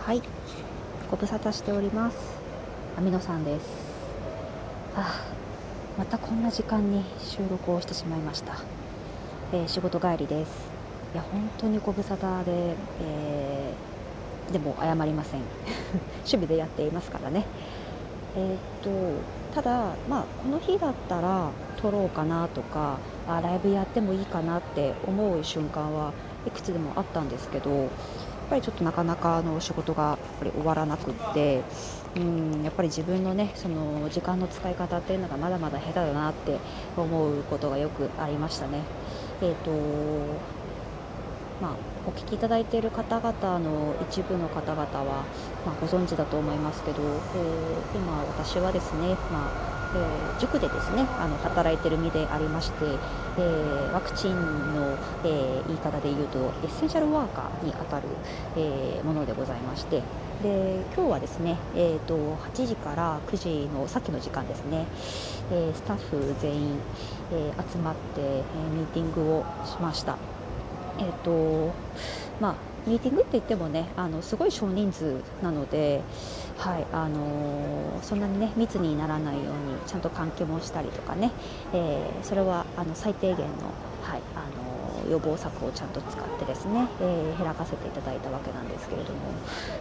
はい。ご無沙汰しております。アミノさんです。あまたこんな時間に収録をしてしまいました、えー、仕事帰りです。いや本当にご無沙汰で、えー、でも謝りません。趣味でやっていますからね。えー、っとただまあこの日だったら撮ろうかなとかあライブやってもいいかなって思う瞬間はいくつでもあったんですけどぱりちょっとなかなかの仕事がやっぱり終わらなくってうんやっぱり自分のねその時間の使い方っていうのがまだまだ下手だなって思うことがよくありましたね。えーとまあ、お聞きいただいている方々の一部の方々は、まあ、ご存知だと思いますけど、えー、今、私はですね、まあえー、塾でですねあの働いている身でありまして、えー、ワクチンの、えー、言い方で言うとエッセンシャルワーカーにあたる、えものでございましてで今日はですね、えーと、8時から9時のさっきの時間ですね、えスタッフ全員、え集まって、えミーティングをしました。えーとまあ、ミーティングって言ってもねあのすごい少人数なので、はいあのー、そんなにね密にならないようにちゃんと換気もしたりとかね、えー、それはあの最低限の,、はいあのー、予防策をちゃんと使ってですね、え開かせていただいたわけなんですけれども、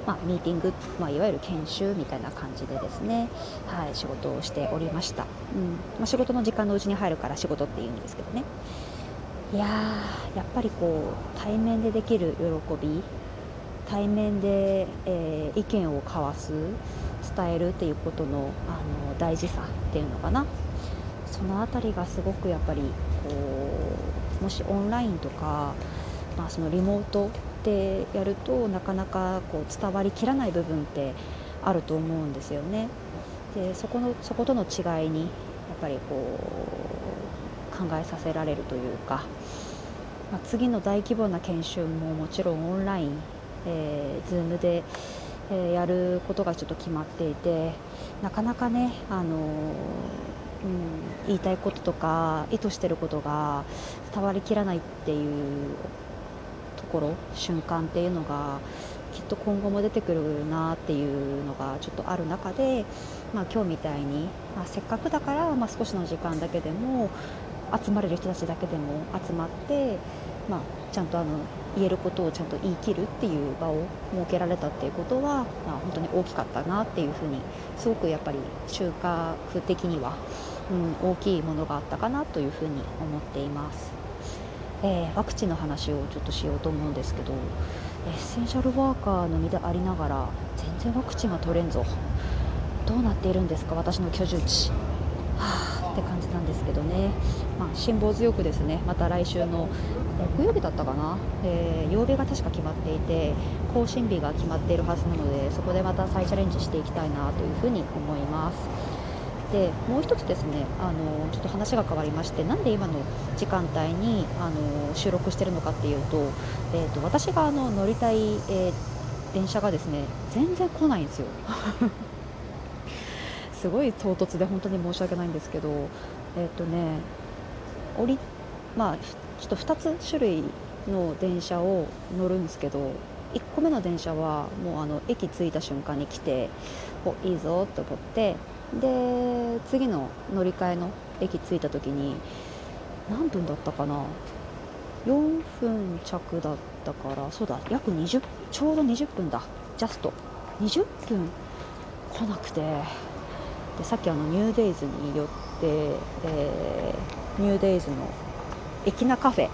まあ、ミーティング、まあ、いわゆる研修みたいな感じでですね、はい、仕事をしておりました、うんまあ、仕事の時間のうちに入るから仕事って言うんですけどね。いややっぱりこう対面でできる喜び対面で、えー、意見を交わす伝えるっていうことのあの大事さっていうのかなその辺りがすごくやっぱりこうもしオンラインとか、まあ、そのリモートでやるとなかなかこう伝わりきらない部分ってあると思うんですよね。でそこのそことの違いにやっぱりこう考えさせられるというか、まあ、次の大規模な研修ももちろんオンラインえー、Zoom で、えー、やることがちょっと決まっていてなかなかね、あのー、うん、言いたいこととか意図してることが伝わりきらないっていうところ瞬間っていうのがきっと今後も出てくるなっていうのがちょっとある中で、まあ、今日みたいに、まあ、せっかくだから、まあ、少しの時間だけでも集まれる人たちだけでも集まって、まあ、ちゃんとあの言えることをちゃんと言い切るっていう場を設けられたっていうことは、まあ、本当に大きかったなっていうふうにすごくやっぱり収穫的には、うん、大きいものがあったかなというふうに思っています。えー、ワクチンの話をちょっとしようと思うんですけどエッセンシャルワーカーの身でありながら全然ワクチンが取れんぞどうなっているんですか私の居住地って感じなんですけどね、まあ、辛抱強くですねまた来週の木曜日だったかな、えー、曜日が確か決まっていて更新日が決まっているはずなのでそこでまた再チャレンジしていきたいなというふうに思います。でもう一つですねあのちょっと話が変わりましてなんで今の時間帯にあの収録してるのかっていうと,、えーと、私があの乗りたい、えー、電車がですね全然来ないんですよ。すごい唐突で本当に申し訳ないんですけどえっ、とね降りまあちょっと2つ種類の電車を乗るんですけど1個目の電車はもうあの駅着いた瞬間に来ておいいぞって思ってで次の乗り換えの駅着いた時に何分だったかな？4分着だったからそうだ約20ちょうど20分だ。ジャスト。20分来なくて。でさっきあのニューデイズに寄って、えー、ニューデイズのエキナカフェ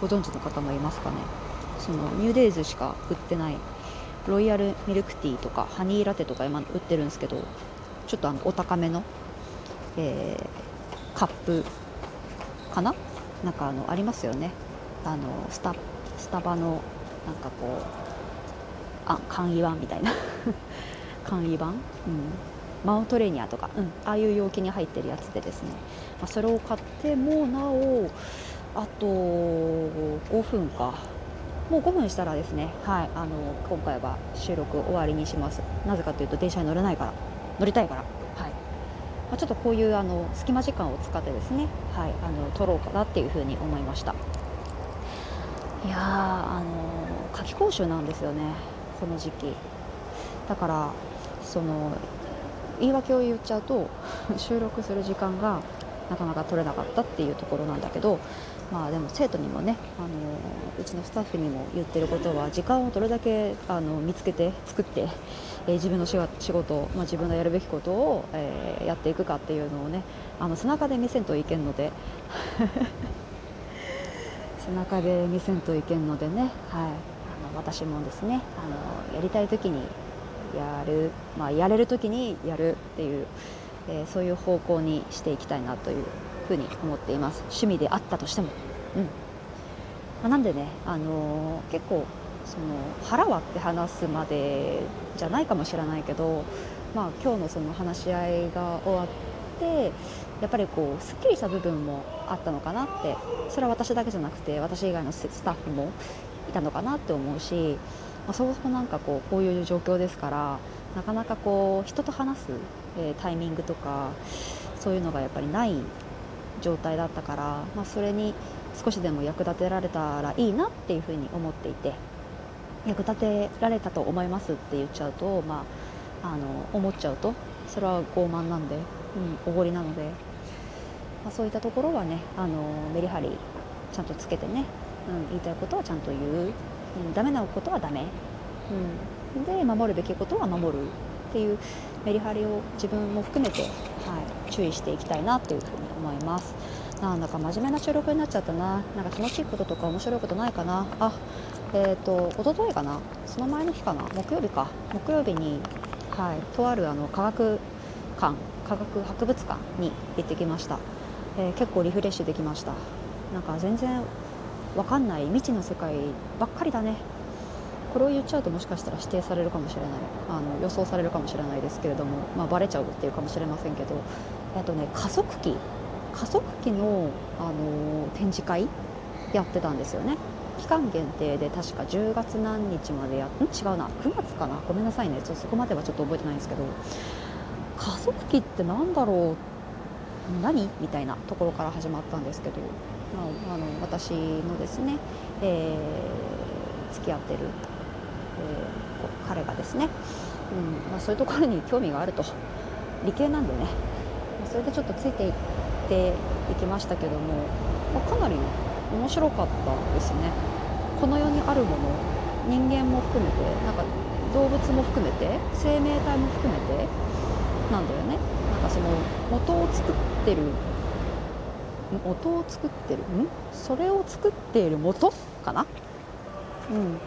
ご存知の方もいますかね？そのニューデイズしか売ってないロイヤルミルクティーとかハニーラテとか今売ってるんですけどちょっとあのお高めの、えー、カップかな？なんかあのありますよね。あのスタスタバのなんかこうあ簡易版みたいな。簡易版、うん、マウントレーニアとか、うん、ああいう容器に入ってるやつでですね、まあ、それを買ってもなおあと5分か。もう5分したらですね、はい、あの今回は収録終わりにします。なぜかというと電車に乗れないから。乗りたいから、はい。まあ、ちょっとこういうあの隙間時間を使ってですね、はい、あの撮ろうかなっていうふうに思いました。いやあの夏期講習なんですよねこの時期。だからその言い訳を言っちゃうと 収録する時間がなかなか取れなかったっていうところなんだけどまあでも生徒にもねあのうちのスタッフにも言ってることは時間をどれだけあの見つけて作って、えー、自分の仕事、まあ、自分のやるべきことを、えー、やっていくかっていうのをねあの背中で見せんといけんので 背中で見せんといけんのでね、はい、あの私もですねあのやりたい時にやる、まあ、やれる時にやるっていう、えー、そういう方向にしていきたいなというふうに思っています。趣味であったとしても、うん。まあ、なんでね、あのー、結構その腹割って話すまでじゃないかもしれないけど、まあ、今日のその話し合いが終わってやっぱりこうすっきりした部分もあったのかなって。それは私だけじゃなくて私以外のスタッフもいたのかなって思うしまあ、そもそもなかこうこういう状況ですからなかなかこう人と話す、え、タイミングとかそういうのがやっぱりない状態だったから、まあ、それに少しでも役立てられたらいいなっていうふうに思っていて役立てられたと思いますって言っちゃうと、まあ、あの思っちゃうとそれは傲慢なんで、うん、おごりなので、まあ、そういったところはねあのメリハリちゃんとつけてね、うん、言いたいことはちゃんと言う。うん、ダメなことはダメ、うん、で守るべきことは守るっていうメリハリを自分も含めて、はい、注意していきたいなというふうに思います。なんだか真面目な収録になっちゃったな。なんか楽しいこととか面白いことないかな。あえっ、ー、と一昨日かな。その前の日かな。木曜日か。木曜日に、はい、とあるあの科学館科学博物館に行ってきました、えー、結構リフレッシュできました。なんか全然分かんない未知の世界ばっかりだね。これを言っちゃうともしかしたら指定されるかもしれない。あの予想されるかもしれないですけれども、まあ、バレちゃうっていうかもしれませんけど、えっとね、加速器。加速器の、あの展示会やってたんですよね。期間限定で確か10月何日までやん？違うな。9月かな？ごめんなさいね。ちょそこまではちょっと覚えてないんですけど。加速器って何だろう？何？みたいなところから始まったんですけど。まあ、あの私のですね、えー、付き合ってる、えー、彼がですね、うんまあ、そういうところに興味があると。理系なんでね。それでちょっとついていっていきましたけども、まあ、かなり面白かったですね。この世にあるもの人間も含めてなんか動物も含めて生命体も含めてなんだよね。なんかその元を作ってる音を作ってるん？それを作っている元？かな？うん。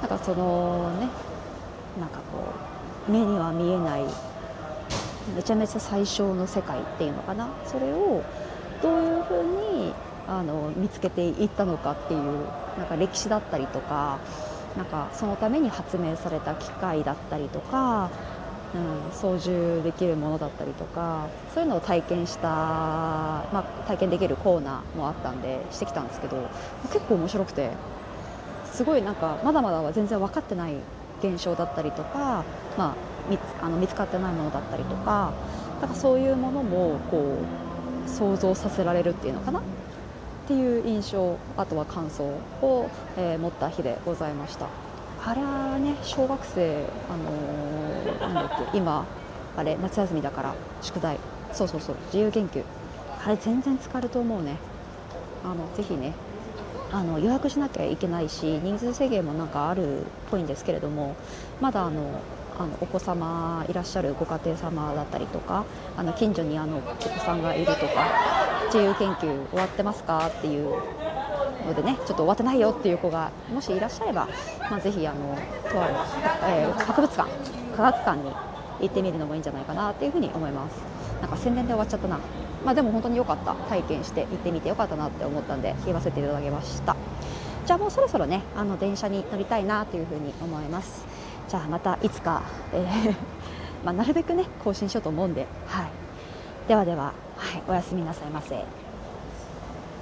なんかそのねなんかこう目には見えないめちゃめちゃ最小の世界っていうのかな？それをどういうふうにあの見つけていったのかっていうなんか歴史だったりとかなんかそのために発明された機械だったりとかうん、操縦できるものだったりとかそういうのを体験した、まあ、体験できるコーナーもあったんでしてきたんですけど結構面白くてすごいなんかまだまだは全然分かってない現象だったりとか、まあ、見つあの見つかってないものだったりとかだからそういうものもこう想像させられるっていうのかな？っていう印象あとは感想を、えー、持った日でございました。あれはね小学生あのー、なんだっけ今あれ夏休みだから宿題。そうそうそう自由研究。あれ全然使えると思うね。あのぜひねあの予約しなきゃいけないし人数制限もなんかあるっぽいんですけれどもまだあのあのお子様いらっしゃるご家庭様だったりとかあの近所にあのお子さんがいるとか自由研究終わってますかっていうのでねちょっと終わってないよっていう子がもしいらっしゃれば、まあ、ぜひあのとある、えー、博物館科学館に行ってみるのもいいんじゃないかなっていうふうに思います。なんか宣伝で終わっちゃったな。まあでも本当に良かった。体験して行ってみて良かったなって思ったんで言わせていただきました。じゃあもうそろそろねあの電車に乗りたいなというふうに思います。じゃあまたいつか、えーまあ、なるべくね更新しようと思うんで、はい、ではでは、はい、おやすみなさいませ。